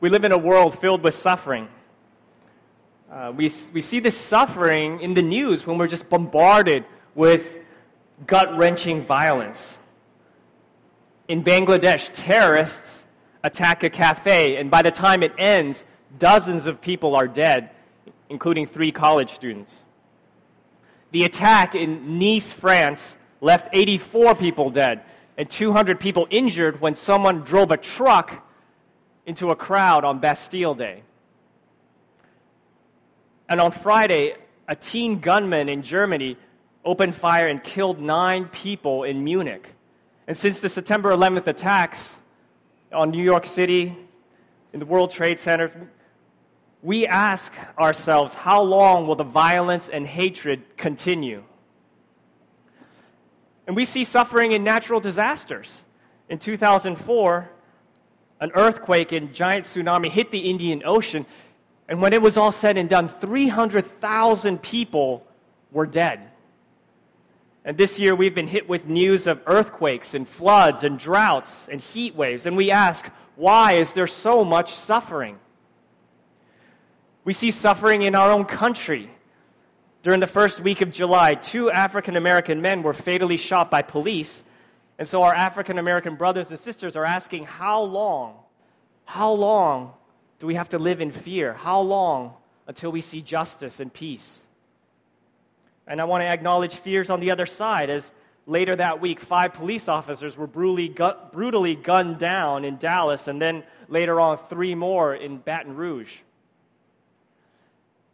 We live in a world filled with suffering. Uh, we, we see this suffering in the news when we're just bombarded with gut wrenching violence. In Bangladesh, terrorists attack a cafe, and by the time it ends, dozens of people are dead, including three college students. The attack in Nice, France, left 84 people dead and 200 people injured when someone drove a truck into a crowd on Bastille Day. And on Friday, a teen gunman in Germany opened fire and killed nine people in Munich. And since the September 11th attacks on New York City, in the World Trade Center, we ask ourselves how long will the violence and hatred continue? And we see suffering in natural disasters. In 2004, an earthquake and giant tsunami hit the Indian Ocean, and when it was all said and done, 300,000 people were dead. And this year we've been hit with news of earthquakes and floods and droughts and heat waves, and we ask, why is there so much suffering? We see suffering in our own country. During the first week of July, two African American men were fatally shot by police. And so our African American brothers and sisters are asking, how long, how long do we have to live in fear? How long until we see justice and peace? And I want to acknowledge fears on the other side as later that week, five police officers were brutally, gu- brutally gunned down in Dallas, and then later on, three more in Baton Rouge.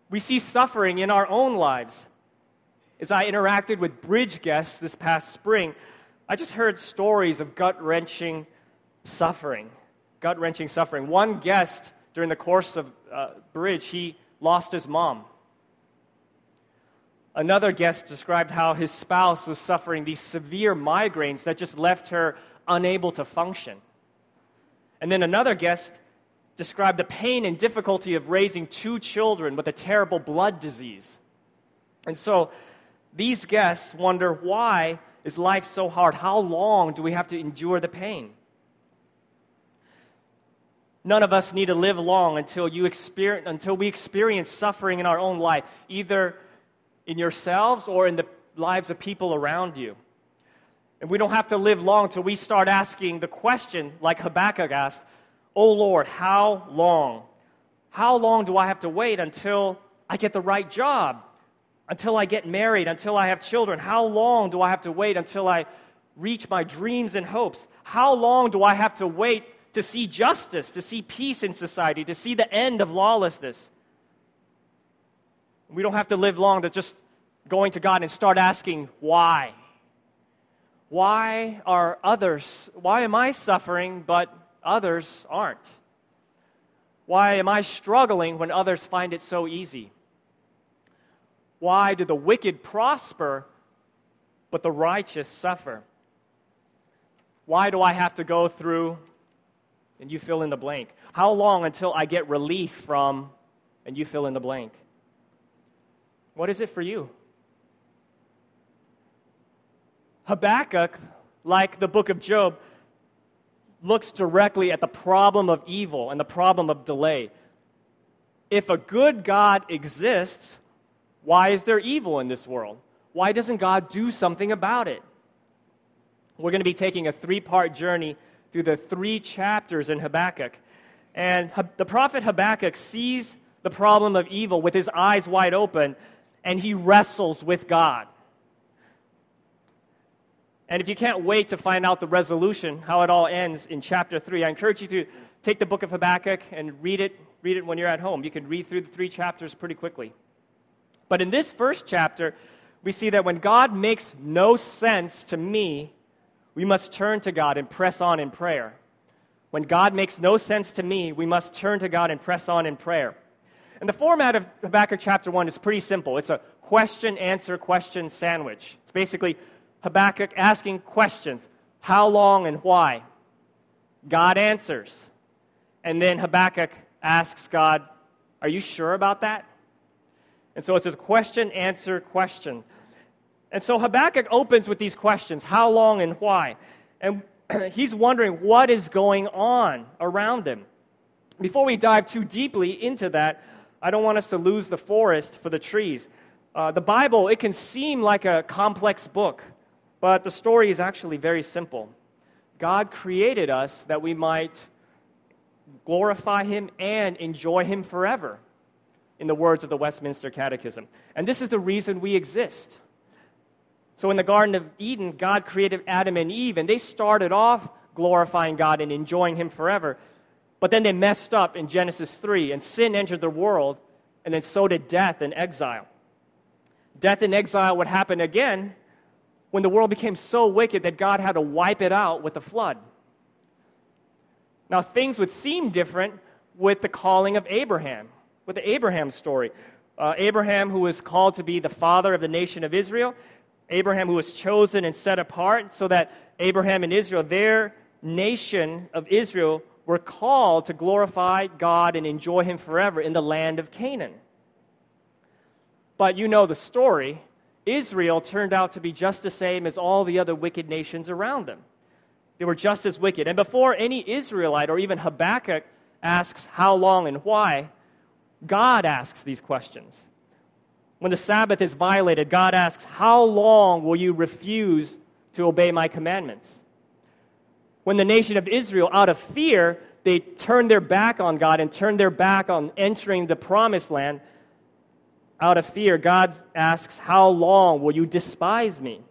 We see suffering in our own lives. As I interacted with bridge guests this past spring, I just heard stories of gut wrenching suffering. Gut wrenching suffering. One guest during the course of uh, bridge, he lost his mom. Another guest described how his spouse was suffering these severe migraines that just left her unable to function. And then another guest described the pain and difficulty of raising two children with a terrible blood disease. And so these guests wonder why is life so hard? How long do we have to endure the pain? None of us need to live long until, you experience, until we experience suffering in our own life, either in yourselves or in the lives of people around you. And we don't have to live long until we start asking the question, like Habakkuk asked Oh Lord, how long? How long do I have to wait until I get the right job? Until I get married? Until I have children? How long do I have to wait until I reach my dreams and hopes? How long do I have to wait to see justice, to see peace in society, to see the end of lawlessness? We don't have to live long to just going to God and start asking why. Why are others, why am I suffering, but others aren't? Why am I struggling when others find it so easy? Why do the wicked prosper, but the righteous suffer? Why do I have to go through, and you fill in the blank? How long until I get relief from, and you fill in the blank? What is it for you? Habakkuk, like the book of Job, looks directly at the problem of evil and the problem of delay. If a good God exists, why is there evil in this world? Why doesn't God do something about it? We're going to be taking a three part journey through the three chapters in Habakkuk. And the prophet Habakkuk sees the problem of evil with his eyes wide open, and he wrestles with God. And if you can't wait to find out the resolution, how it all ends in chapter 3, I encourage you to take the book of Habakkuk and read it, read it when you're at home. You can read through the three chapters pretty quickly. But in this first chapter, we see that when God makes no sense to me, we must turn to God and press on in prayer. When God makes no sense to me, we must turn to God and press on in prayer. And the format of Habakkuk chapter 1 is pretty simple it's a question, answer, question sandwich. It's basically Habakkuk asking questions how long and why? God answers. And then Habakkuk asks God, Are you sure about that? And so it's a question, answer, question. And so Habakkuk opens with these questions how long and why? And he's wondering what is going on around him. before we dive too deeply into that, I don't want us to lose the forest for the trees. Uh, the Bible, it can seem like a complex book, but the story is actually very simple. God created us that we might glorify Him and enjoy Him forever, in the words of the Westminster Catechism. And this is the reason we exist. So, in the Garden of Eden, God created Adam and Eve, and they started off glorifying God and enjoying Him forever. But then they messed up in Genesis 3, and sin entered the world, and then so did death and exile. Death and exile would happen again when the world became so wicked that God had to wipe it out with a flood. Now, things would seem different with the calling of Abraham, with the Abraham story. Uh, Abraham, who was called to be the father of the nation of Israel, Abraham, who was chosen and set apart, so that Abraham and Israel, their nation of Israel, were called to glorify God and enjoy Him forever in the land of Canaan. But you know the story. Israel turned out to be just the same as all the other wicked nations around them. They were just as wicked. And before any Israelite or even Habakkuk asks how long and why, God asks these questions. When the Sabbath is violated, God asks, How long will you refuse to obey my commandments? When the nation of Israel, out of fear, they turned their back on God and turned their back on entering the promised land, out of fear, God asks, How long will you despise me?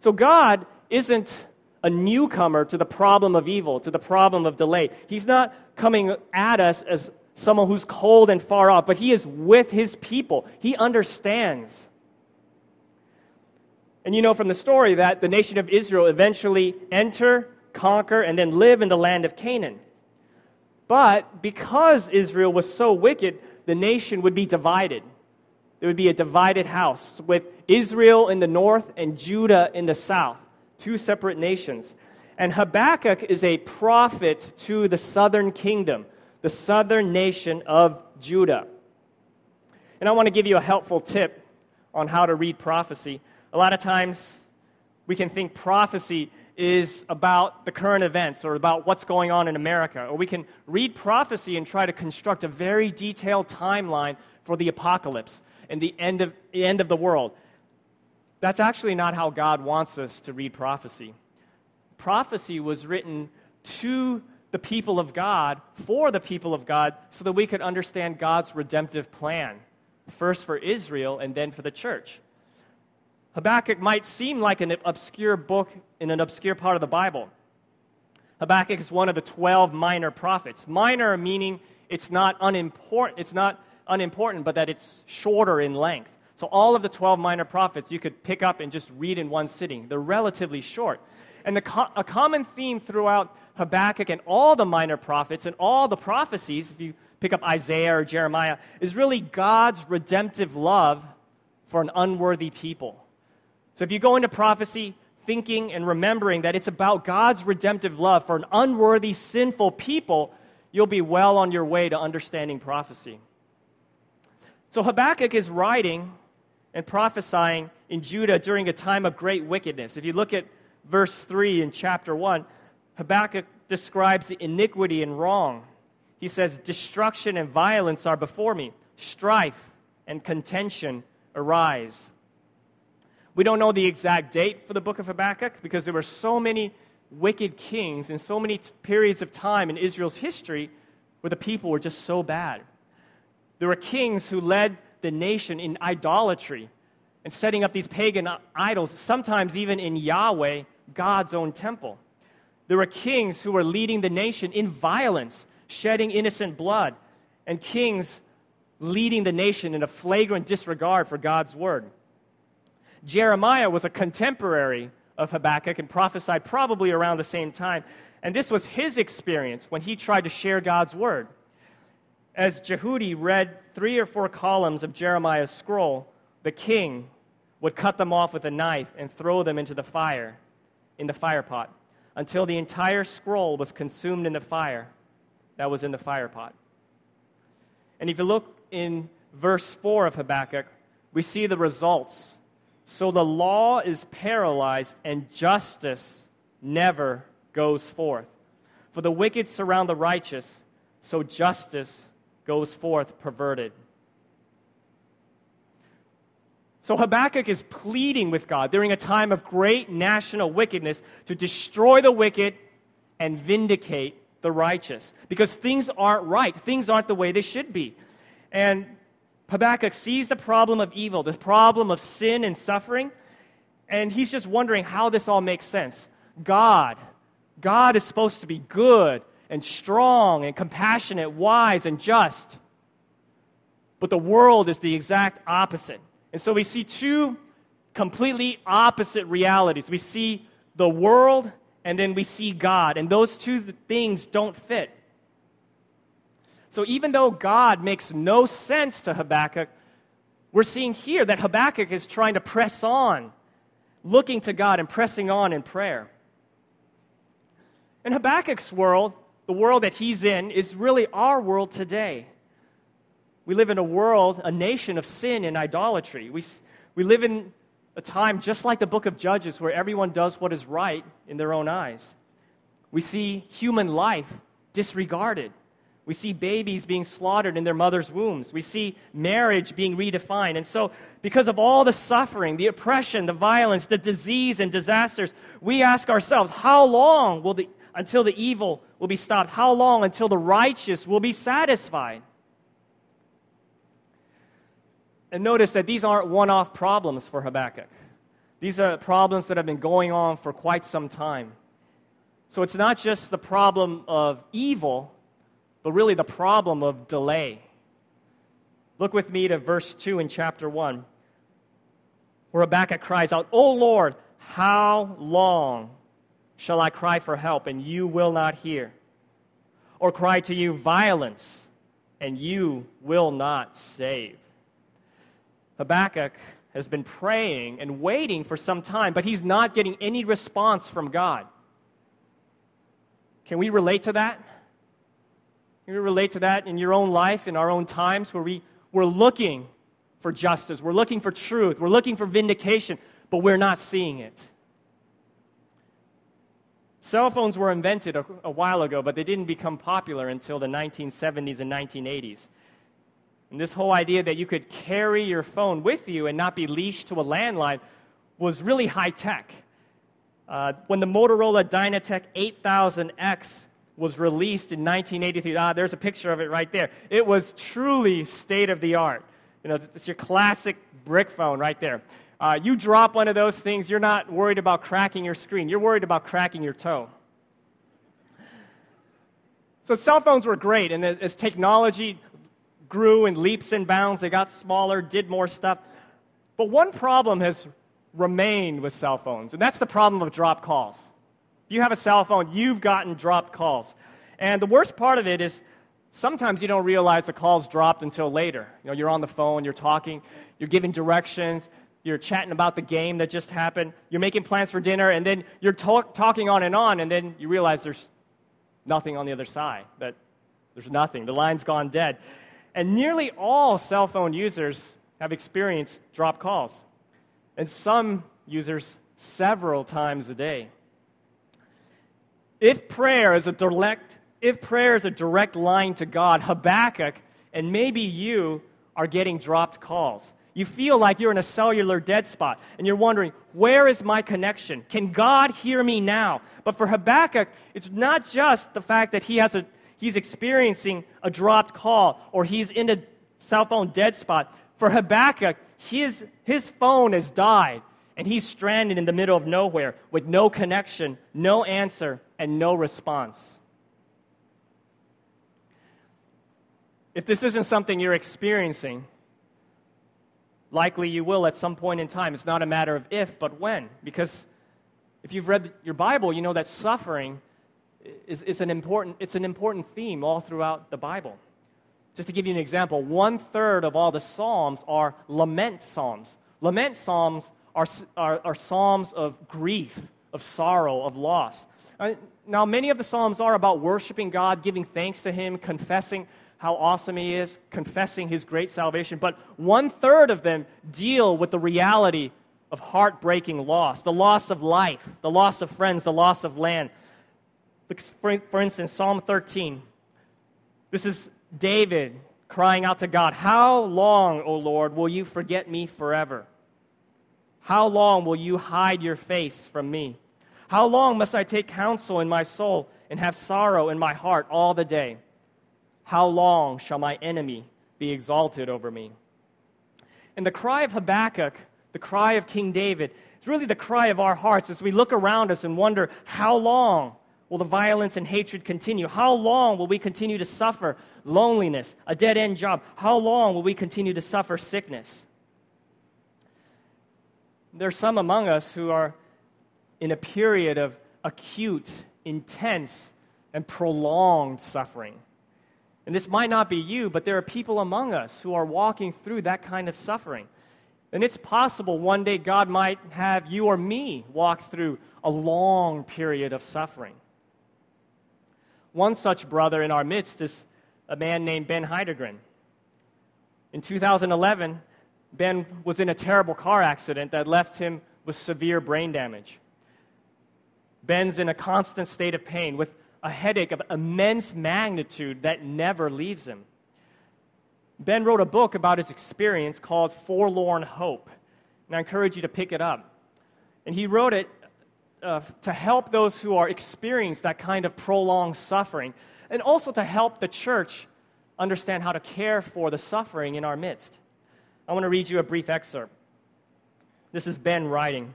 So God isn't a newcomer to the problem of evil, to the problem of delay. He's not coming at us as someone who's cold and far off, but he is with his people. He understands. And you know from the story that the nation of Israel eventually enter, conquer, and then live in the land of Canaan. But because Israel was so wicked, the nation would be divided. There would be a divided house with Israel in the north and Judah in the south, two separate nations. And Habakkuk is a prophet to the southern kingdom the southern nation of Judah. And I want to give you a helpful tip on how to read prophecy. A lot of times we can think prophecy is about the current events or about what's going on in America. Or we can read prophecy and try to construct a very detailed timeline for the apocalypse and the end of, the end of the world. That's actually not how God wants us to read prophecy. Prophecy was written to the people of God for the people of God so that we could understand God's redemptive plan, first for Israel and then for the church. Habakkuk might seem like an obscure book in an obscure part of the Bible. Habakkuk is one of the 12 minor prophets. Minor meaning it's not unimportant, it's not unimportant, but that it's shorter in length. So all of the 12 minor prophets you could pick up and just read in one sitting. They're relatively short. And the co- a common theme throughout Habakkuk and all the minor prophets and all the prophecies, if you pick up Isaiah or Jeremiah, is really God's redemptive love for an unworthy people. So if you go into prophecy thinking and remembering that it's about God's redemptive love for an unworthy, sinful people, you'll be well on your way to understanding prophecy. So Habakkuk is writing and prophesying in Judah during a time of great wickedness. If you look at verse 3 in chapter 1, Habakkuk describes the iniquity and wrong. He says, Destruction and violence are before me, strife and contention arise. We don't know the exact date for the book of Habakkuk because there were so many wicked kings and so many t- periods of time in Israel's history where the people were just so bad. There were kings who led the nation in idolatry and setting up these pagan idols, sometimes even in Yahweh, God's own temple. There were kings who were leading the nation in violence, shedding innocent blood, and kings leading the nation in a flagrant disregard for God's word. Jeremiah was a contemporary of Habakkuk and prophesied probably around the same time. And this was his experience when he tried to share God's word. As Jehudi read three or four columns of Jeremiah's scroll, the king would cut them off with a knife and throw them into the fire, in the fire pot until the entire scroll was consumed in the fire that was in the fire pot. And if you look in verse 4 of Habakkuk, we see the results. So the law is paralyzed and justice never goes forth. For the wicked surround the righteous, so justice goes forth perverted. So Habakkuk is pleading with God during a time of great national wickedness to destroy the wicked and vindicate the righteous because things aren't right. Things aren't the way they should be. And Habakkuk sees the problem of evil, the problem of sin and suffering, and he's just wondering how this all makes sense. God, God is supposed to be good and strong and compassionate, wise and just. But the world is the exact opposite. And so we see two completely opposite realities. We see the world and then we see God, and those two things don't fit. So even though God makes no sense to Habakkuk, we're seeing here that Habakkuk is trying to press on, looking to God and pressing on in prayer. In Habakkuk's world, the world that he's in is really our world today. We live in a world, a nation of sin and idolatry. We, we live in a time just like the book of Judges where everyone does what is right in their own eyes. We see human life disregarded. We see babies being slaughtered in their mother's wombs. We see marriage being redefined. And so, because of all the suffering, the oppression, the violence, the disease, and disasters, we ask ourselves, how long will the, until the evil will be stopped? How long until the righteous will be satisfied? And notice that these aren't one off problems for Habakkuk. These are problems that have been going on for quite some time. So it's not just the problem of evil, but really the problem of delay. Look with me to verse 2 in chapter 1, where Habakkuk cries out, O Lord, how long shall I cry for help and you will not hear? Or cry to you violence and you will not save? Habakkuk has been praying and waiting for some time, but he's not getting any response from God. Can we relate to that? Can we relate to that in your own life, in our own times, where we, we're looking for justice, we're looking for truth, we're looking for vindication, but we're not seeing it? Cell phones were invented a, a while ago, but they didn't become popular until the 1970s and 1980s. And this whole idea that you could carry your phone with you and not be leashed to a landline was really high tech. Uh, when the Motorola DynaTAC 8000X was released in 1983, ah, there's a picture of it right there. It was truly state of the art. You know, it's, your classic brick phone right there. Uh, you drop one of those things, you're not worried about cracking your screen, you're worried about cracking your toe. So cell phones were great, and as technology grew in leaps and bounds. They got smaller, did more stuff. But one problem has remained with cell phones, and that's the problem of dropped calls. If you have a cell phone, you've gotten dropped calls. And the worst part of it is sometimes you don't realize the call's dropped until later. You know, you're on the phone, you're talking, you're giving directions, you're chatting about the game that just happened, you're making plans for dinner, and then you're talk- talking on and on, and then you realize there's nothing on the other side, that there's nothing. The line's gone dead. And nearly all cell phone users have experienced drop calls, and some users several times a day. If prayer is a direct, if prayer is a direct line to God, Habakkuk and maybe you are getting dropped calls. You feel like you're in a cellular dead spot and you're wondering, where is my connection? Can God hear me now? But for Habakkuk, it's not just the fact that he has a he's experiencing a dropped call or he's in a cell phone dead spot. For Habakkuk, his, his phone has died and he's stranded in the middle of nowhere with no connection, no answer, and no response. If this isn't something you're experiencing, likely you will at some point in time. It's not a matter of if, but when. Because if you've read your Bible, you know that suffering is, is an important, it's an important theme all throughout the Bible. Just to give you an example, one third of all the Psalms are lament Psalms. Lament Psalms are, are, are Psalms of grief, of sorrow, of loss. Uh, now, many of the Psalms are about worshiping God, giving thanks to Him, confessing how awesome He is, confessing His great salvation. But one third of them deal with the reality of heartbreaking loss the loss of life, the loss of friends, the loss of land. For instance, Psalm 13. This is David crying out to God, How long, O Lord, will you forget me forever? How long will you hide your face from me? How long must I take counsel in my soul and have sorrow in my heart all the day? How long shall my enemy be exalted over me? And the cry of Habakkuk, the cry of King David, is really the cry of our hearts as we look around us and wonder, How long will the violence and hatred continue? How long will we continue to suffer loneliness, a dead end job? How long will we continue to suffer sickness? There are some among us who are in a period of acute, intense, and prolonged suffering. And this might not be you, but there are people among us who are walking through that kind of suffering. And it's possible one day God might have you or me walk through a long period of suffering. One such brother in our midst is a man named Ben Heidegren. In 2011, Ben was in a terrible car accident that left him with severe brain damage. Ben's in a constant state of pain with a headache of immense magnitude that never leaves him. Ben wrote a book about his experience called Forlorn Hope, and I encourage you to pick it up. And he wrote it uh, to help those who are experiencing that kind of prolonged suffering, and also to help the church understand how to care for the suffering in our midst. I want to read you a brief excerpt. This is Ben writing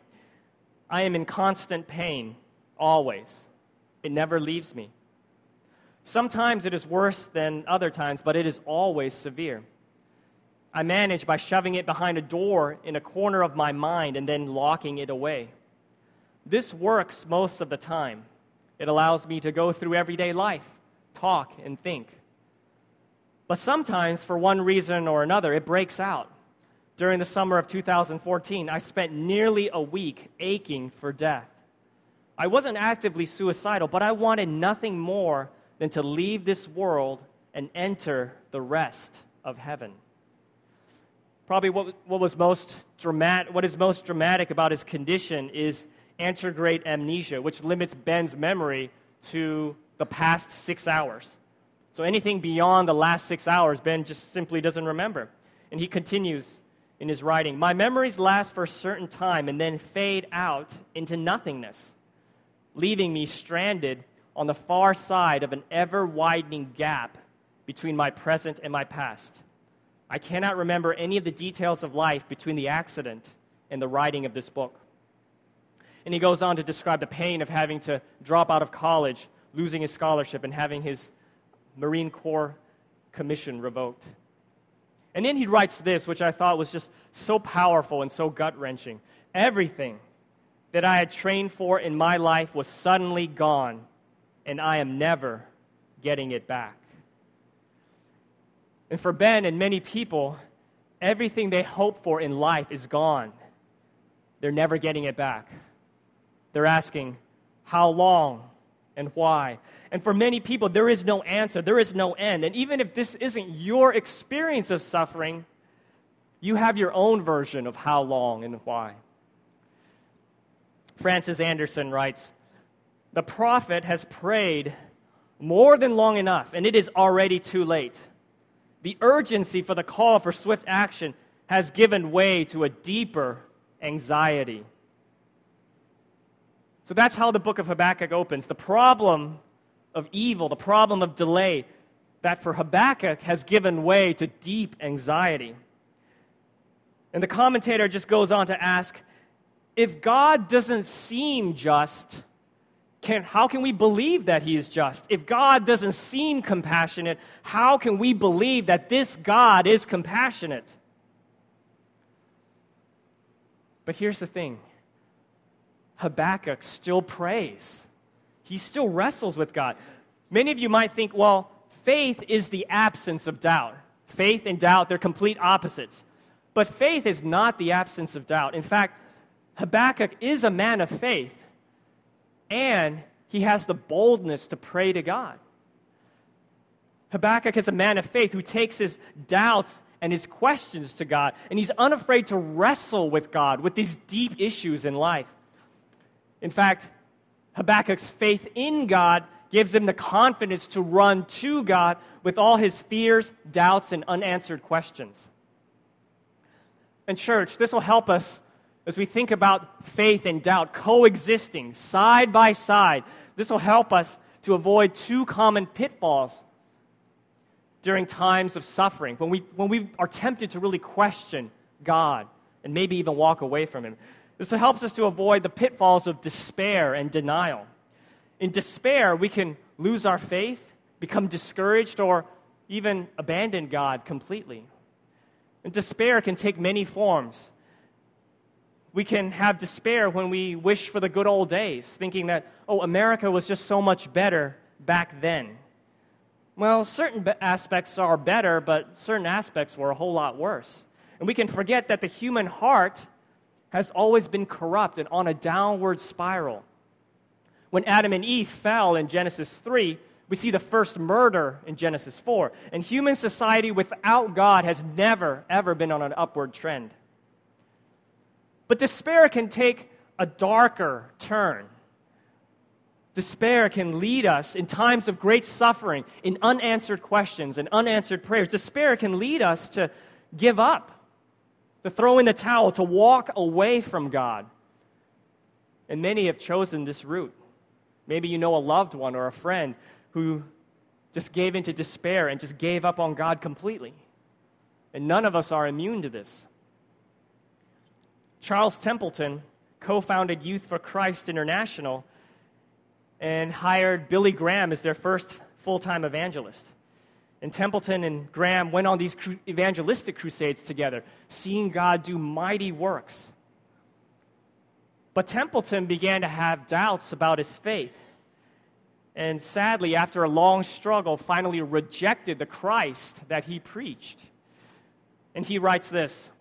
I am in constant pain, always. It never leaves me. Sometimes it is worse than other times, but it is always severe. I manage by shoving it behind a door in a corner of my mind and then locking it away. This works most of the time. It allows me to go through everyday life, talk, and think. But sometimes, for one reason or another, it breaks out. During the summer of 2014, I spent nearly a week aching for death. I wasn't actively suicidal, but I wanted nothing more than to leave this world and enter the rest of heaven. Probably what, what was most dramatic, what is most dramatic about his condition is anterograde amnesia, which limits Ben's memory to the past six hours. So anything beyond the last six hours, Ben just simply doesn't remember. And he continues in his writing My memories last for a certain time and then fade out into nothingness, leaving me stranded on the far side of an ever widening gap between my present and my past. I cannot remember any of the details of life between the accident and the writing of this book. And he goes on to describe the pain of having to drop out of college, losing his scholarship, and having his Marine Corps commission revoked. And then he writes this, which I thought was just so powerful and so gut wrenching. Everything that I had trained for in my life was suddenly gone, and I am never getting it back. And for Ben and many people, everything they hope for in life is gone. They're never getting it back. They're asking, How long and why? And for many people, there is no answer, there is no end. And even if this isn't your experience of suffering, you have your own version of how long and why. Francis Andersen writes The prophet has prayed more than long enough, and it is already too late. The urgency for the call for swift action has given way to a deeper anxiety. So that's how the book of Habakkuk opens. The problem of evil, the problem of delay, that for Habakkuk has given way to deep anxiety. And the commentator just goes on to ask if God doesn't seem just, can, how can we believe that he is just? If God doesn't seem compassionate, how can we believe that this God is compassionate? But here's the thing Habakkuk still prays he still wrestles with God. Many of you might think, well, faith is the absence of doubt. Faith and doubt, they're complete opposites. But faith is not the absence of doubt. In fact, Habakkuk is a man of faith, and he has the boldness to pray to God. Habakkuk is a man of faith who takes his doubts and his questions to God, and he's unafraid to wrestle with God with these deep issues in life. In fact, Habakkuk's faith in God gives him the confidence to run to God with all his fears, doubts, and unanswered questions. And, church, this will help us as we think about faith and doubt coexisting side by side. This will help us to avoid two common pitfalls during times of suffering, when we, when we are tempted to really question God and maybe even walk away from Him. This helps us to avoid the pitfalls of despair and denial. In despair, we can lose our faith, become discouraged, or even abandon God completely. And despair can take many forms. We can have despair when we wish for the good old days, thinking that, oh, America was just so much better back then. Well, certain aspects are better, but certain aspects were a whole lot worse. And we can forget that the human heart has always been corrupt and on a downward spiral. When Adam and Eve fell in Genesis 3, we see the first murder in Genesis 4. And human society without God has never, ever been on an upward trend. But despair can take a darker turn. Despair can lead us in times of great suffering, in unanswered questions and unanswered prayers. Despair can lead us to give up, to throw in the towel, to walk away from God. And many have chosen this route. Maybe you know a loved one or a friend who just gave into despair and just gave up on God completely. And none of us are immune to this. Charles Templeton co founded Youth for Christ International and hired Billy Graham as their first full time evangelist. And Templeton and Graham went on these evangelistic crusades together, seeing God do mighty works. But Templeton began to have doubts about his faith. And sadly, after a long struggle, finally rejected the Christ that he preached. And he writes this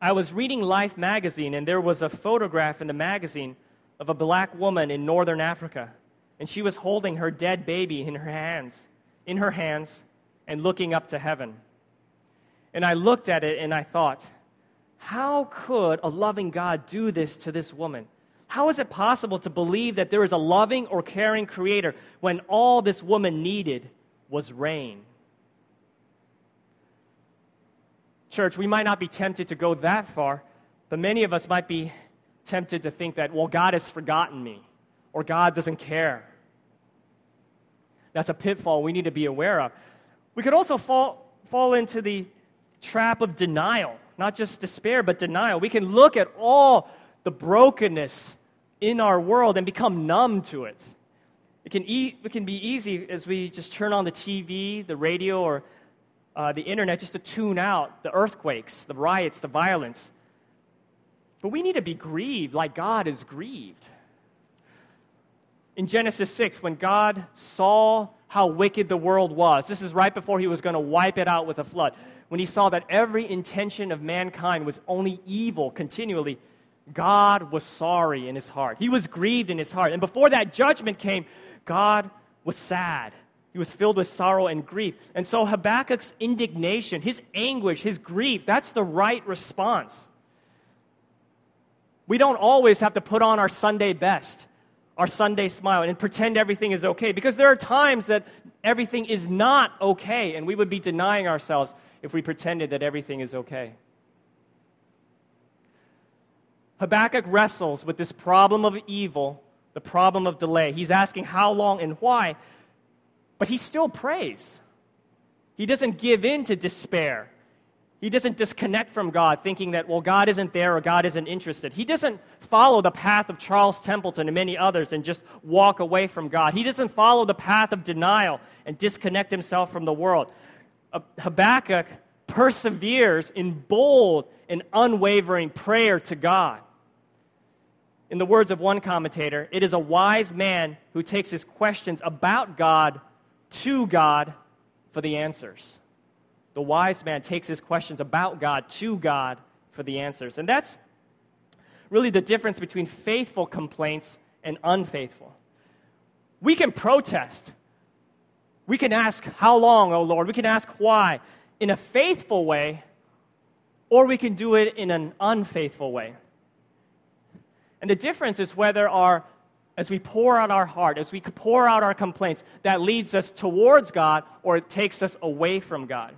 I was reading Life magazine, and there was a photograph in the magazine of a black woman in northern Africa, and she was holding her dead baby in her hands, in her hands, and looking up to heaven. And I looked at it and I thought, how could a loving God do this to this woman? How is it possible to believe that there is a loving or caring creator when all this woman needed was rain? Church, we might not be tempted to go that far, but many of us might be tempted to think that, well, God has forgotten me or God doesn't care. That's a pitfall we need to be aware of. We could also fall, fall into the trap of denial, not just despair, but denial. We can look at all the brokenness in our world and become numb to it. It can, e- it can be easy as we just turn on the TV, the radio, or uh, the internet just to tune out the earthquakes, the riots, the violence. But we need to be grieved like God is grieved. In Genesis 6, when God saw how wicked the world was, this is right before he was going to wipe it out with a flood. When he saw that every intention of mankind was only evil continually, God was sorry in his heart. He was grieved in his heart. And before that judgment came, God was sad. He was filled with sorrow and grief. And so Habakkuk's indignation, his anguish, his grief, that's the right response. We don't always have to put on our Sunday best, our Sunday smile, and pretend everything is okay because there are times that everything is not okay, and we would be denying ourselves if we pretended that everything is okay. Habakkuk wrestles with this problem of evil, the problem of delay. He's asking how long and why, but he still prays. He doesn't give in to despair. He doesn't disconnect from God thinking that, well, God isn't there or God isn't interested. He doesn't follow the path of Charles Templeton and many others and just walk away from God. He doesn't follow the path of denial and disconnect himself from the world. Uh, Habakkuk perseveres in bold and unwavering prayer to God. In the words of one commentator, it is a wise man who takes his questions about God to God for the answers. The wise man takes his questions about God to God for the answers. And that's really the difference between faithful complaints and unfaithful. We can protest. We can ask, How long, O Lord? We can ask why in a faithful way, or we can do it in an unfaithful way. And the difference is whether our as we pour out our heart, as we pour out our complaints, that leads us towards God or it takes us away from God.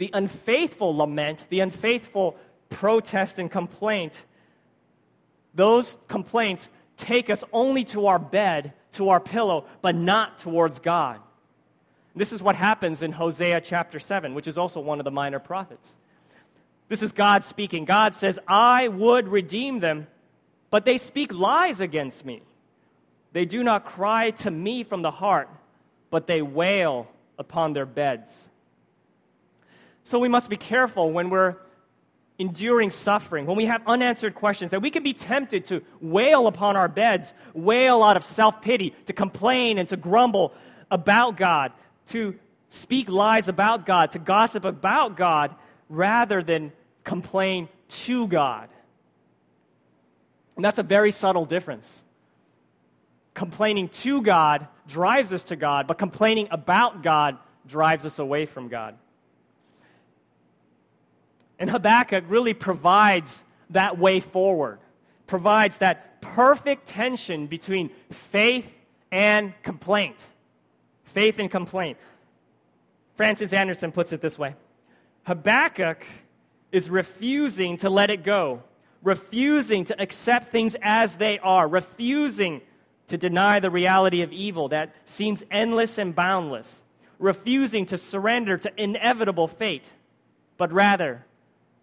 The unfaithful lament, the unfaithful protest and complaint, those complaints take us only to our bed, to our pillow, but not towards God. This is what happens in Hosea chapter 7, which is also one of the minor prophets. This is God speaking. God says, I would redeem them, but they speak lies against me. They do not cry to me from the heart, but they wail upon their beds. So we must be careful when we're enduring suffering, when we have unanswered questions, that we can be tempted to wail upon our beds, wail out of self pity, to complain and to grumble about God, to speak lies about God, to gossip about God, rather than complain to God. And that's a very subtle difference. Complaining to God drives us to God, but complaining about God drives us away from God. And Habakkuk really provides that way forward, provides that perfect tension between faith and complaint. Faith and complaint. Francis Andersen puts it this way Habakkuk is refusing to let it go, refusing to accept things as they are, refusing to deny the reality of evil that seems endless and boundless, refusing to surrender to inevitable fate, but rather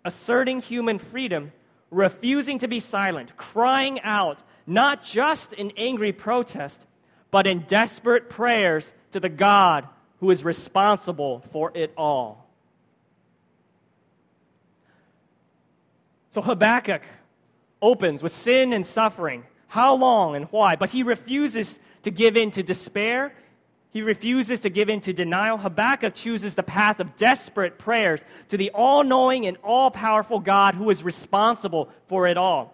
asserting human freedom, refusing to be silent, crying out, not just in angry protest, but in desperate prayers to the God who is responsible for it all. So Habakkuk opens with sin and suffering. How long and why? But he refuses to give in to despair. He refuses to give in to denial. Habakkuk chooses the path of desperate prayers to the all knowing and all powerful God who is responsible for it all.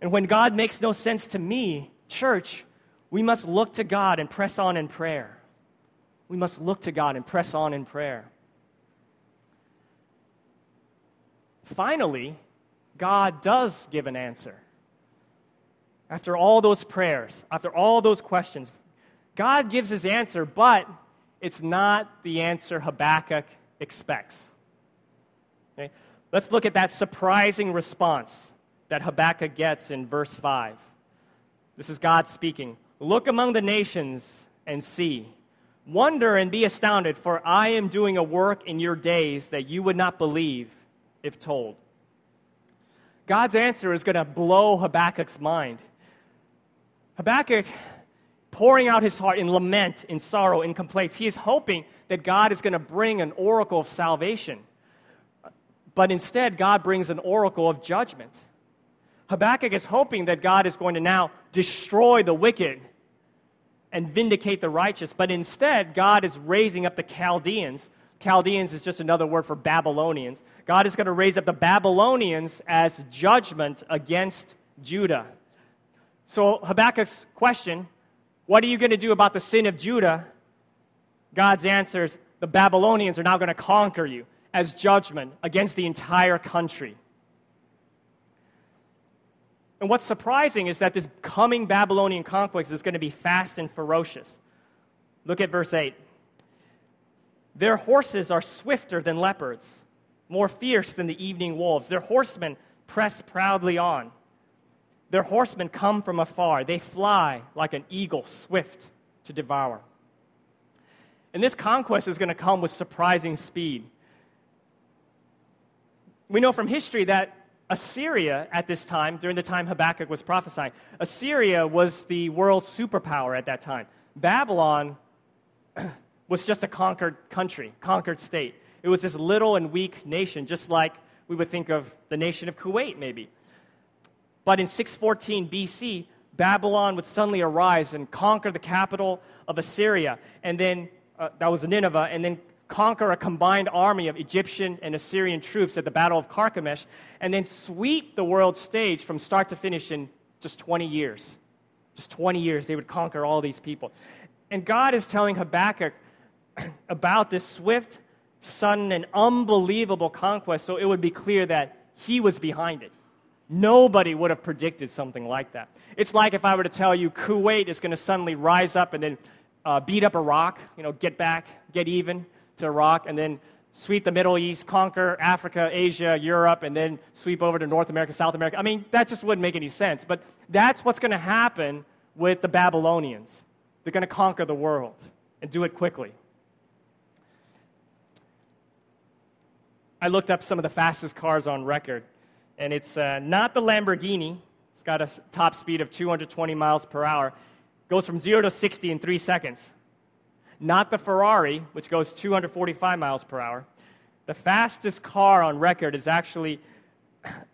And when God makes no sense to me, church, we must look to God and press on in prayer. We must look to God and press on in prayer. Finally, God does give an answer. After all those prayers, after all those questions, God gives his answer, but it's not the answer Habakkuk expects. Okay? Let's look at that surprising response that Habakkuk gets in verse 5. This is God speaking. Look among the nations and see. Wonder and be astounded, for I am doing a work in your days that you would not believe if told. God's answer is going to blow Habakkuk's mind. Habakkuk, pouring out his heart in lament, in sorrow, in complaints, he is hoping that God is going to bring an oracle of salvation. But instead, God brings an oracle of judgment. Habakkuk is hoping that God is going to now destroy the wicked and vindicate the righteous. But instead, God is raising up the Chaldeans Chaldeans is just another word for Babylonians. God is going to raise up the Babylonians as judgment against Judah. So Habakkuk's question, what are you going to do about the sin of Judah? God's answer is the Babylonians are now going to conquer you as judgment against the entire country. And what's surprising is that this coming Babylonian conquest is going to be fast and ferocious. Look at verse 8. Their horses are swifter than leopards, more fierce than the evening wolves. Their horsemen press proudly on. Their horsemen come from afar. They fly like an eagle, swift to devour. And this conquest is going to come with surprising speed. We know from history that Assyria, at this time, during the time Habakkuk was prophesying, Assyria was the world superpower at that time. Babylon was just a conquered country, conquered state. It was this little and weak nation, just like we would think of the nation of Kuwait, maybe. But in 614 BC, Babylon would suddenly arise and conquer the capital of Assyria, and then uh, that was Nineveh, and then conquer a combined army of Egyptian and Assyrian troops at the Battle of Carchemish, and then sweep the world stage from start to finish in just 20 years. Just 20 years, they would conquer all these people. And God is telling Habakkuk about this swift, sudden, and unbelievable conquest so it would be clear that he was behind it. Nobody would have predicted something like that. It's like if I were to tell you Kuwait is going to suddenly rise up and then uh, beat up Iraq, you know, get back, get even to Iraq, and then sweep the Middle East, conquer Africa, Asia, Europe, and then sweep over to North America, South America. I mean, that just wouldn't make any sense. But that's what's going to happen with the Babylonians. They're going to conquer the world and do it quickly. I looked up some of the fastest cars on record, and it's uh, not the Lamborghini. It's got a top speed of 220 miles per hour. Goes from 0 to 60 in 3 seconds not the Ferrari, which goes 245 miles per hour. The fastest car on record is actually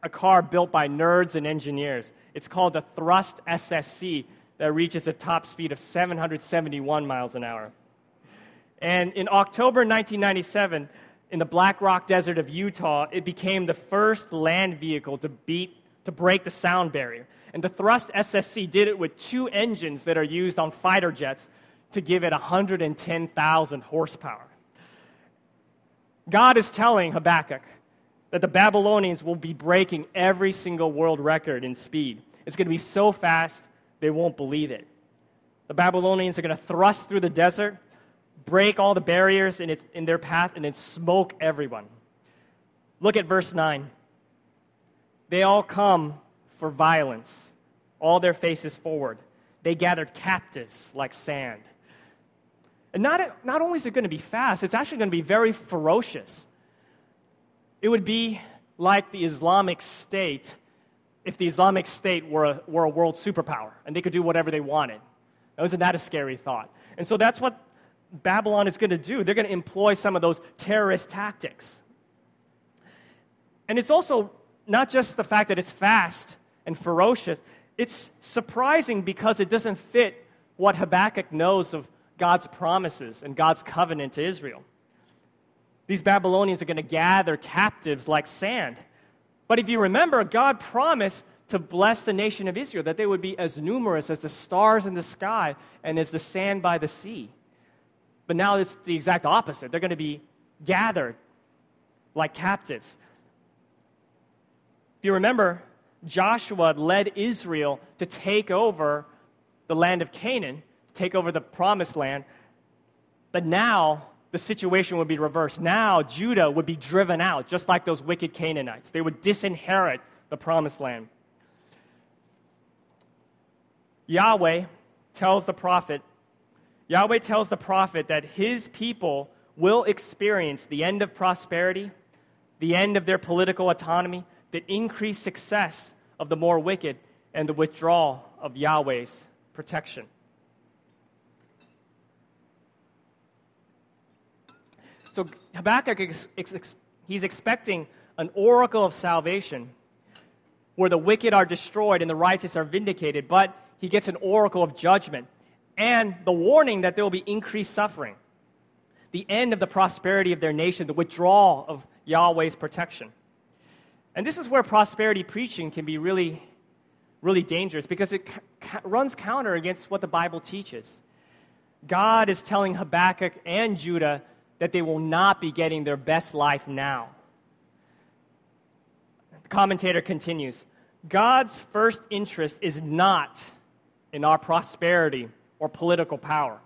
a car built by nerds and engineers. It's called the Thrust SSC that reaches a top speed of 771 miles an hour. And in October 1997, in the Black Rock Desert of Utah, it became the first land vehicle to beat to break the sound barrier. And the Thrust SSC did it with two engines that are used on fighter jets to give it 110,000 horsepower. God is telling Habakkuk that the Babylonians will be breaking every single world record in speed. It's going to be so fast, they won't believe it. The Babylonians are going to thrust through the desert, break all the barriers in, its, in their path, and then smoke everyone. Look at verse 9. They all come for violence, all their faces forward. They gathered captives like sand. And not, not only is it going to be fast, it's actually going to be very ferocious. It would be like the Islamic State if the Islamic State were a, were a world superpower and they could do whatever they wanted. Now, isn't that a scary thought? And so that's what Babylon is going to do. They're going to employ some of those terrorist tactics. And it's also not just the fact that it's fast and ferocious, it's surprising because it doesn't fit what Habakkuk knows of God's promises and God's covenant to Israel. These Babylonians are going to gather captives like sand. But if you remember, God promised to bless the nation of Israel, that they would be as numerous as the stars in the sky and as the sand by the sea. But now it's the exact opposite. They're going to be gathered like captives. If you remember, Joshua led Israel to take over the land of Canaan take over the promised land. But now the situation would be reversed. Now Judah would be driven out, just like those wicked Canaanites. They would disinherit the promised land. Yahweh tells the prophet, Yahweh tells the prophet that his people will experience the end of prosperity, the end of their political autonomy, the increased success of the more wicked, and the withdrawal of Yahweh's protection. So Habakkuk, he's expecting an oracle of salvation where the wicked are destroyed and the righteous are vindicated, but he gets an oracle of judgment and the warning that there will be increased suffering, the end of the prosperity of their nation, the withdrawal of Yahweh's protection. And this is where prosperity preaching can be really, really dangerous because it ca- runs counter against what the Bible teaches. God is telling Habakkuk and Judah that they will not be getting their best life now. The commentator continues God's first interest is not in our prosperity or political power.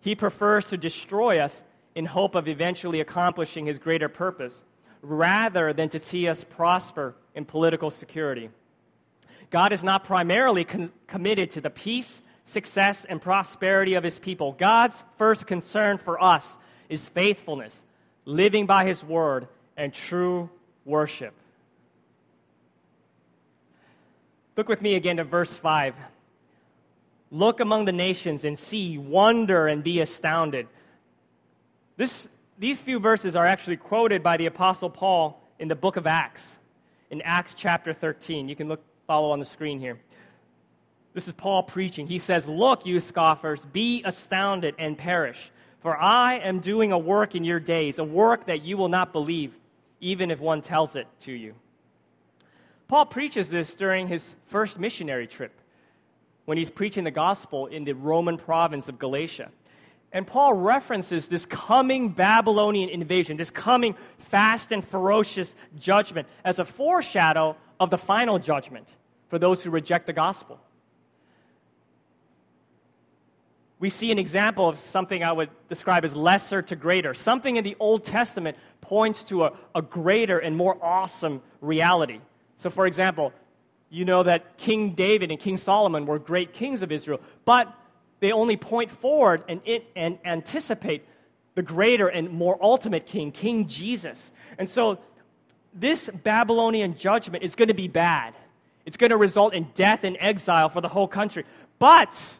He prefers to destroy us in hope of eventually accomplishing his greater purpose rather than to see us prosper in political security. God is not primarily con- committed to the peace success, and prosperity of his people. God's first concern for us is faithfulness, living by his word, and true worship. Look with me again to verse 5. Look among the nations and see, wonder and be astounded. This, these few verses are actually quoted by the Apostle Paul in the book of Acts, in Acts chapter 13. You can look, follow on the screen here. This is Paul preaching. He says, Look, you scoffers, be astounded and perish. For I am doing a work in your days, a work that you will not believe, even if one tells it to you. Paul preaches this during his first missionary trip when he's preaching the gospel in the Roman province of Galatia. And Paul references this coming Babylonian invasion, this coming fast and ferocious judgment, as a foreshadow of the final judgment for those who reject the gospel. We see an example of something I would describe as lesser to greater. Something in the Old Testament points to a, a greater and more awesome reality. So, for example, you know that King David and King Solomon were great kings of Israel, but they only point forward and, and anticipate the greater and more ultimate king, King Jesus. And so this Babylonian judgment is going to be bad. It's going to result in death and exile for the whole country. But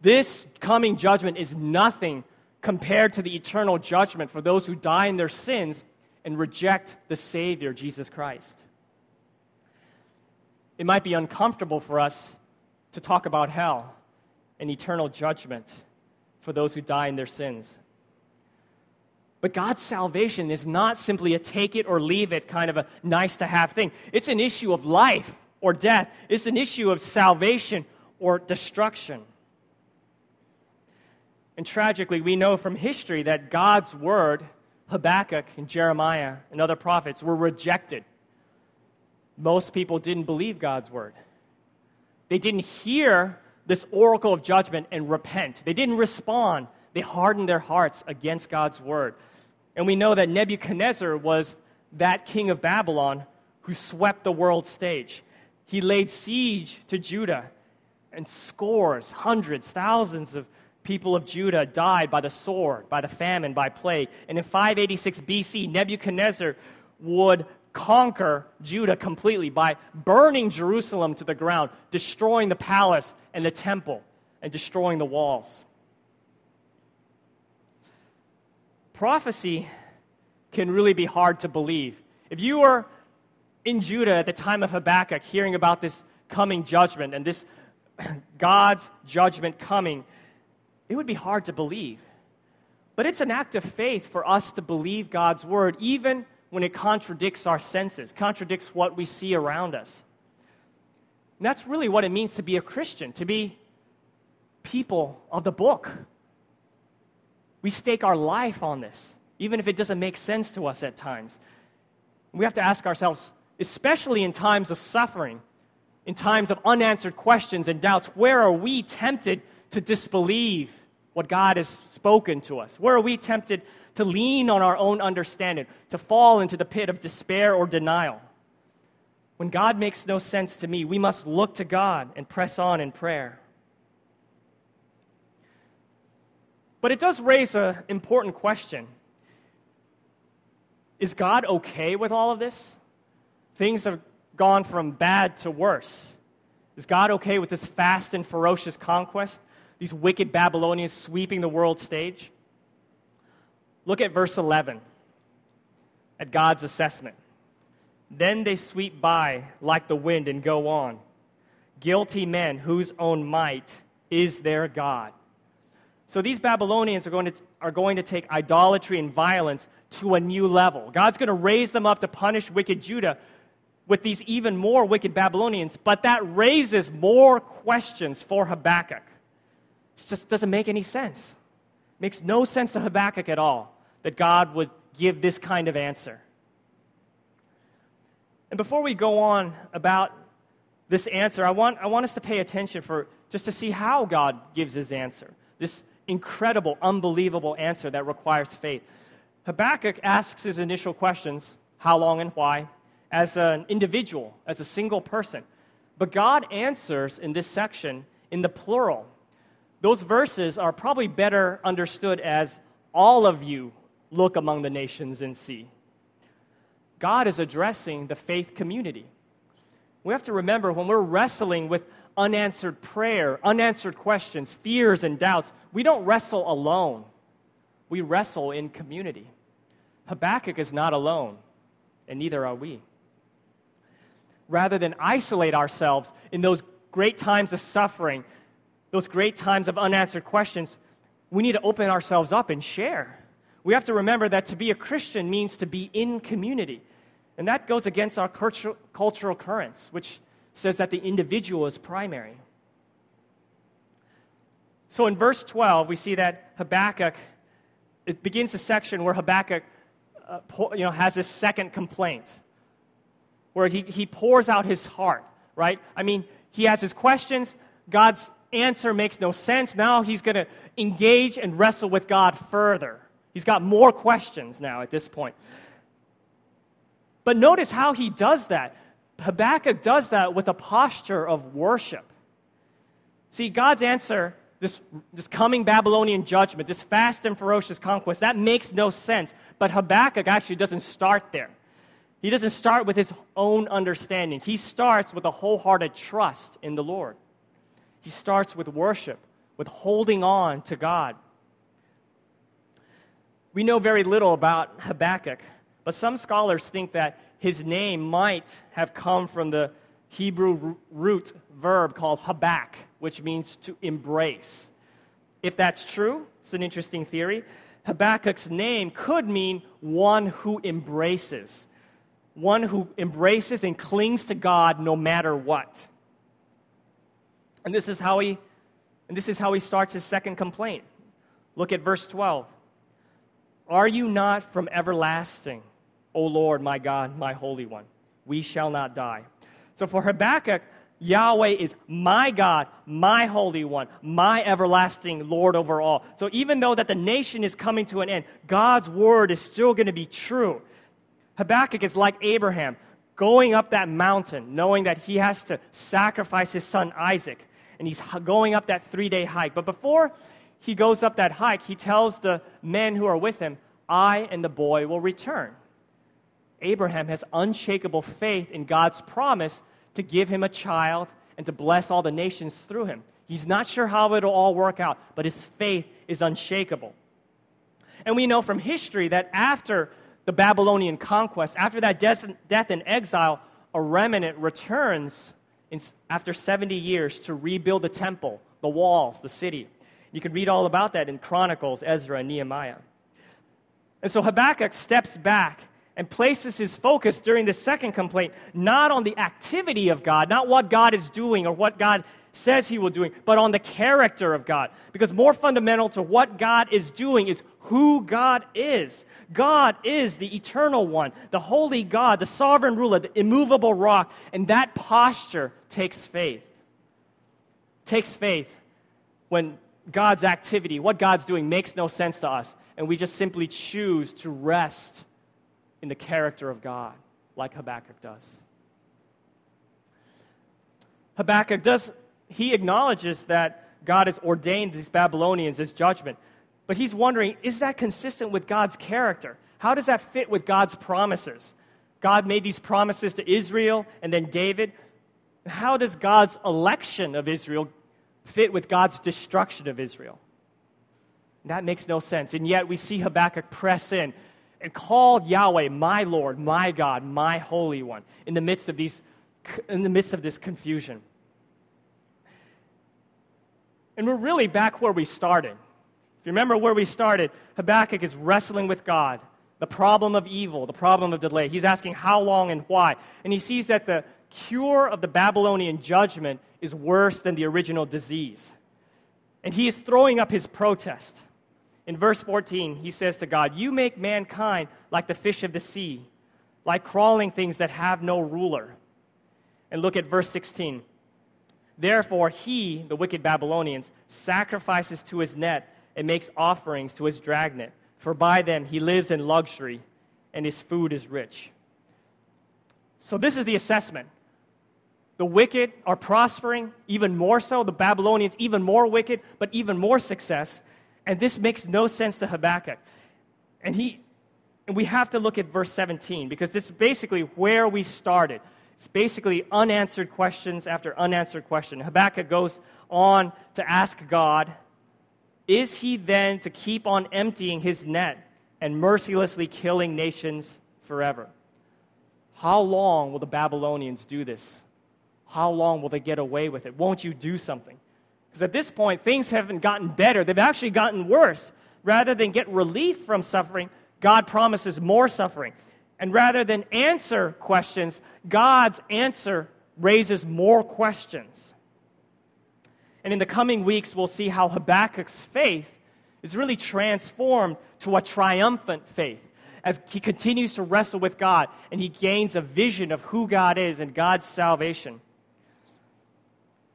this coming judgment is nothing compared to the eternal judgment for those who die in their sins and reject the Savior, Jesus Christ. It might be uncomfortable for us to talk about hell and eternal judgment for those who die in their sins. But God's salvation is not simply a take it or leave it kind of a nice to have thing. It's an issue of life or death, it's an issue of salvation or destruction. And tragically, we know from history that God's word, Habakkuk and Jeremiah and other prophets, were rejected. Most people didn't believe God's word. They didn't hear this oracle of judgment and repent. They didn't respond. They hardened their hearts against God's word. And we know that Nebuchadnezzar was that king of Babylon who swept the world stage. He laid siege to Judah, and scores, hundreds, thousands of people of Judah died by the sword, by the famine, by plague. And in 586 BC, Nebuchadnezzar would conquer Judah completely by burning Jerusalem to the ground, destroying the palace and the temple, and destroying the walls. Prophecy can really be hard to believe. If you were in Judah at the time of Habakkuk hearing about this coming judgment and this God's judgment coming, it would be hard to believe. But it's an act of faith for us to believe God's word, even when it contradicts our senses, contradicts what we see around us. And that's really what it means to be a Christian, to be people of the book. We stake our life on this, even if it doesn't make sense to us at times. We have to ask ourselves, especially in times of suffering, in times of unanswered questions and doubts, where are we tempted to disbelieve what God has spoken to us? Where are we tempted to lean on our own understanding, to fall into the pit of despair or denial. When God makes no sense to me, we must look to God and press on in prayer. But it does raise an important question Is God okay with all of this? Things have gone from bad to worse. Is God okay with this fast and ferocious conquest? These wicked Babylonians sweeping the world stage? Look at verse 11 at God's assessment. Then they sweep by like the wind and go on. Guilty men whose own might is their God. So these Babylonians are going, to, are going to take idolatry and violence to a new level. God's going to raise them up to punish wicked Judah with these even more wicked Babylonians, but that raises more questions for Habakkuk. It just doesn't make any sense. Makes no sense to Habakkuk at all that God would give this kind of answer. And before we go on about this answer, I want, I want us to pay attention for just to see how God gives his answer. This incredible, unbelievable answer that requires faith. Habakkuk asks his initial questions how long and why as an individual, as a single person. But God answers in this section in the plural. Those verses are probably better understood as all of you look among the nations and see. God is addressing the faith community. We have to remember when we're wrestling with unanswered prayer, unanswered questions, fears, and doubts, we don't wrestle alone. We wrestle in community. Habakkuk is not alone, and neither are we. Rather than isolate ourselves in those great times of suffering, those great times of unanswered questions, we need to open ourselves up and share we have to remember that to be a Christian means to be in community. And that goes against our cultural, currents, which says that the individual is primary. So in verse 12, we see that Habakkuk, it begins a section where Habakkuk uh, you know, has his second complaint, where he, he pours out his heart, right? I mean, he has his questions. God's answer makes no sense. Now he's going to engage and wrestle with God further. He's got more questions now at this point. But notice how he does that. Habakkuk does that with a posture of worship. See, God's answer, this, this coming Babylonian judgment, this fast and ferocious conquest, that makes no sense. But Habakkuk actually doesn't start there. He doesn't start with his own understanding. He starts with a wholehearted trust in the Lord. He starts with worship, with holding on to God. We know very little about Habakkuk, but some scholars think that his name might have come from the Hebrew root verb called habak, which means to embrace. If that's true, it's an interesting theory. Habakkuk's name could mean one who embraces, one who embraces and clings to God no matter what. And this is how he and this is how he starts his second complaint. Look at verse 12. Are you not from everlasting? O Lord, my God, my Holy One. We shall not die. So for Habakkuk, Yahweh is my God, my Holy One, my everlasting Lord over all. So even though that the nation is coming to an end, God's word is still going to be true. Habakkuk is like Abraham, going up that mountain, knowing that he has to sacrifice his son Isaac. And he's going up that three day hike. But before he goes up that hike, he tells the men who are with him, I and the boy will return. Abraham has unshakable faith in God's promise to give him a child and to bless all the nations through him. He's not sure how it'll all work out, but his faith is unshakable. And we know from history that after the Babylonian conquest, after that death and exile, a remnant returns in, after 70 years to rebuild the temple, the walls, the city. You can read all about that in Chronicles, Ezra, and Nehemiah. And so Habakkuk steps back and places his focus during the second complaint not on the activity of God, not what God is doing or what God says he will do, but on the character of God. Because more fundamental to what God is doing is who God is. God is the eternal one, the holy God, the sovereign ruler, the immovable rock, and that posture takes faith. Takes faith when God's activity, what God's doing makes no sense to us, and we just simply choose to rest in the character of God, like Habakkuk does. Habakkuk does, he acknowledges that God has ordained these Babylonians as judgment, but he's wondering is that consistent with God's character? How does that fit with God's promises? God made these promises to Israel and then David. How does God's election of Israel fit with God's destruction of Israel? That makes no sense. And yet we see Habakkuk press in and call Yahweh my Lord, my God, my Holy One in the midst of, these, in the midst of this confusion. And we're really back where we started. If you remember where we started, Habakkuk is wrestling with God, the problem of evil, the problem of delay. He's asking how long and why. And he sees that the cure of the Babylonian judgment is worse than the original disease. And he is throwing up his protest. In verse 14, he says to God, You make mankind like the fish of the sea, like crawling things that have no ruler. And look at verse 16. Therefore, he, the wicked Babylonians, sacrifices to his net and makes offerings to his dragnet, for by them he lives in luxury and his food is rich. So, this is the assessment. The wicked are prospering, even more so. The Babylonians, even more wicked, but even more success. And this makes no sense to Habakkuk. And he and we have to look at verse 17 because this is basically where we started. It's basically unanswered questions after unanswered question. Habakkuk goes on to ask God, is he then to keep on emptying his net and mercilessly killing nations forever? How long will the Babylonians do this? How long will they get away with it? Won't you do something? Because at this point, things haven't gotten better, they've actually gotten worse. Rather than get relief from suffering, God promises more suffering. And rather than answer questions, God's answer raises more questions. And in the coming weeks, we'll see how Habakkuk's faith is really transformed to a triumphant faith as he continues to wrestle with God and he gains a vision of who God is and God's salvation.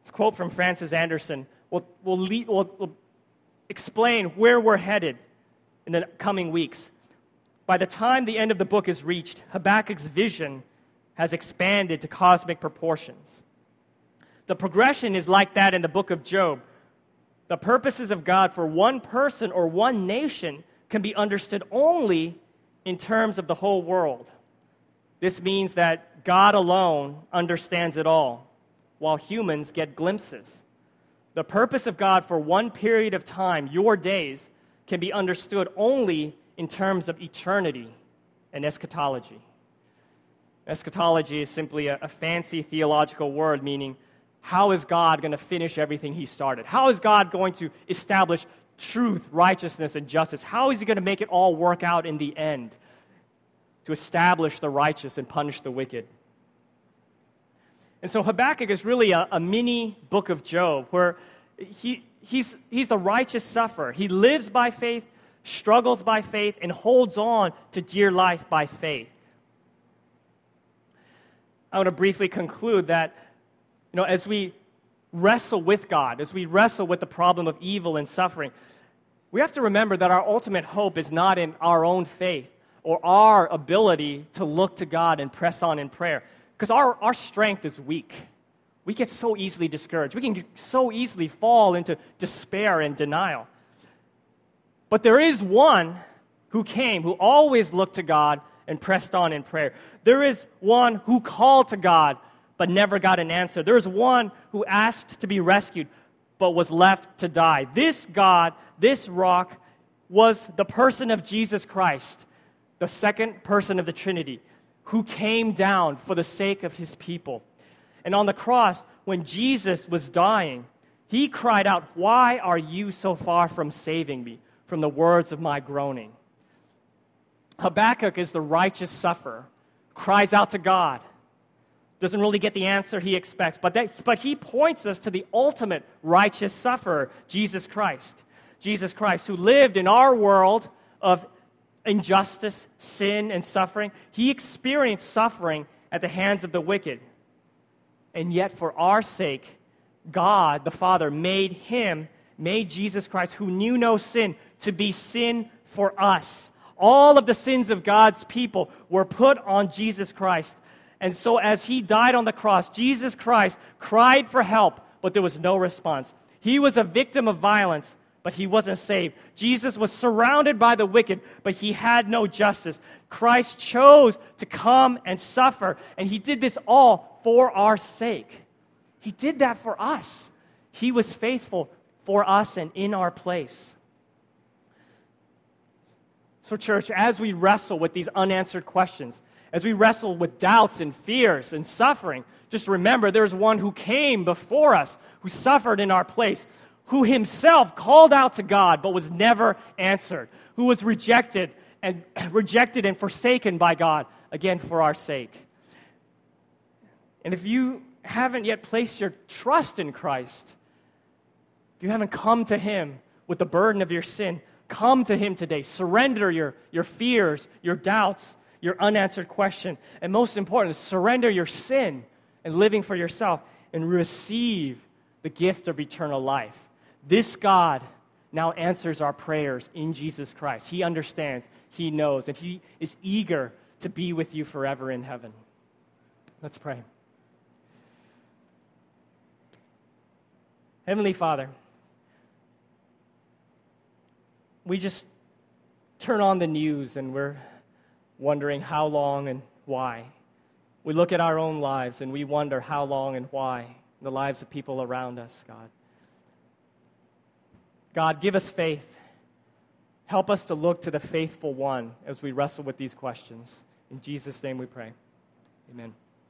This quote from Francis Andersen will, will, lead, will, will explain where we're headed in the coming weeks. By the time the end of the book is reached, Habakkuk's vision has expanded to cosmic proportions. The progression is like that in the book of Job. The purposes of God for one person or one nation can be understood only in terms of the whole world. This means that God alone understands it all, while humans get glimpses. The purpose of God for one period of time, your days, can be understood only in terms of eternity and eschatology. Eschatology is simply a, a fancy theological word meaning how is God going to finish everything he started? How is God going to establish truth, righteousness, and justice? How is he going to make it all work out in the end to establish the righteous and punish the wicked? And so Habakkuk is really a, a mini book of Job where he, he's, he's the righteous sufferer. He lives by faith, struggles by faith, and holds on to dear life by faith. I want to briefly conclude that, you know, as we wrestle with God, as we wrestle with the problem of evil and suffering, we have to remember that our ultimate hope is not in our own faith or our ability to look to God and press on in prayer. Because our, our strength is weak. We get so easily discouraged. We can so easily fall into despair and denial. But there is one who came, who always looked to God and pressed on in prayer. There is one who called to God but never got an answer. There is one who asked to be rescued but was left to die. This God, this rock, was the person of Jesus Christ, the second person of the Trinity, who came down for the sake of his people. And on the cross, when Jesus was dying, he cried out, Why are you so far from saving me from the words of my groaning? Habakkuk is the righteous sufferer, cries out to God, doesn't really get the answer he expects, but, that, but he points us to the ultimate righteous sufferer, Jesus Christ. Jesus Christ, who lived in our world of injustice, sin, and suffering. He experienced suffering at the hands of the wicked. And yet, for our sake, God, the Father, made him, made Jesus Christ, who knew no sin, to be sin for us. All of the sins of God's people were put on Jesus Christ. And so, as he died on the cross, Jesus Christ cried for help, but there was no response. He was a victim of violence, but he wasn't saved. Jesus was surrounded by the wicked, but he had no justice. Christ chose to come and suffer, and he did this all for our sake. He did that for us. He was faithful for us and in our place. So, church, as we wrestle with these unanswered questions, as we wrestle with doubts and fears and suffering, just remember there's one who came before us, who suffered in our place, who himself called out to God but was never answered, who was rejected and rejected and forsaken by God, again for our sake. And if you haven't yet placed your trust in Christ, if you haven't come to Him with the burden of your sin, come to Him today. Surrender your, your fears, your doubts, your unanswered question. And most important, surrender your sin and living for yourself and receive the gift of eternal life. This God now answers our prayers in Jesus Christ. He understands, He knows, and He is eager to be with you forever in heaven. Let's pray. Heavenly Father, we just turn on the news and we're wondering how long and why. We look at our own lives and we wonder how long and why, the lives of people around us, God. God, give us faith. Help us to look to the faithful one as we wrestle with these questions. In Jesus' name we pray. Amen.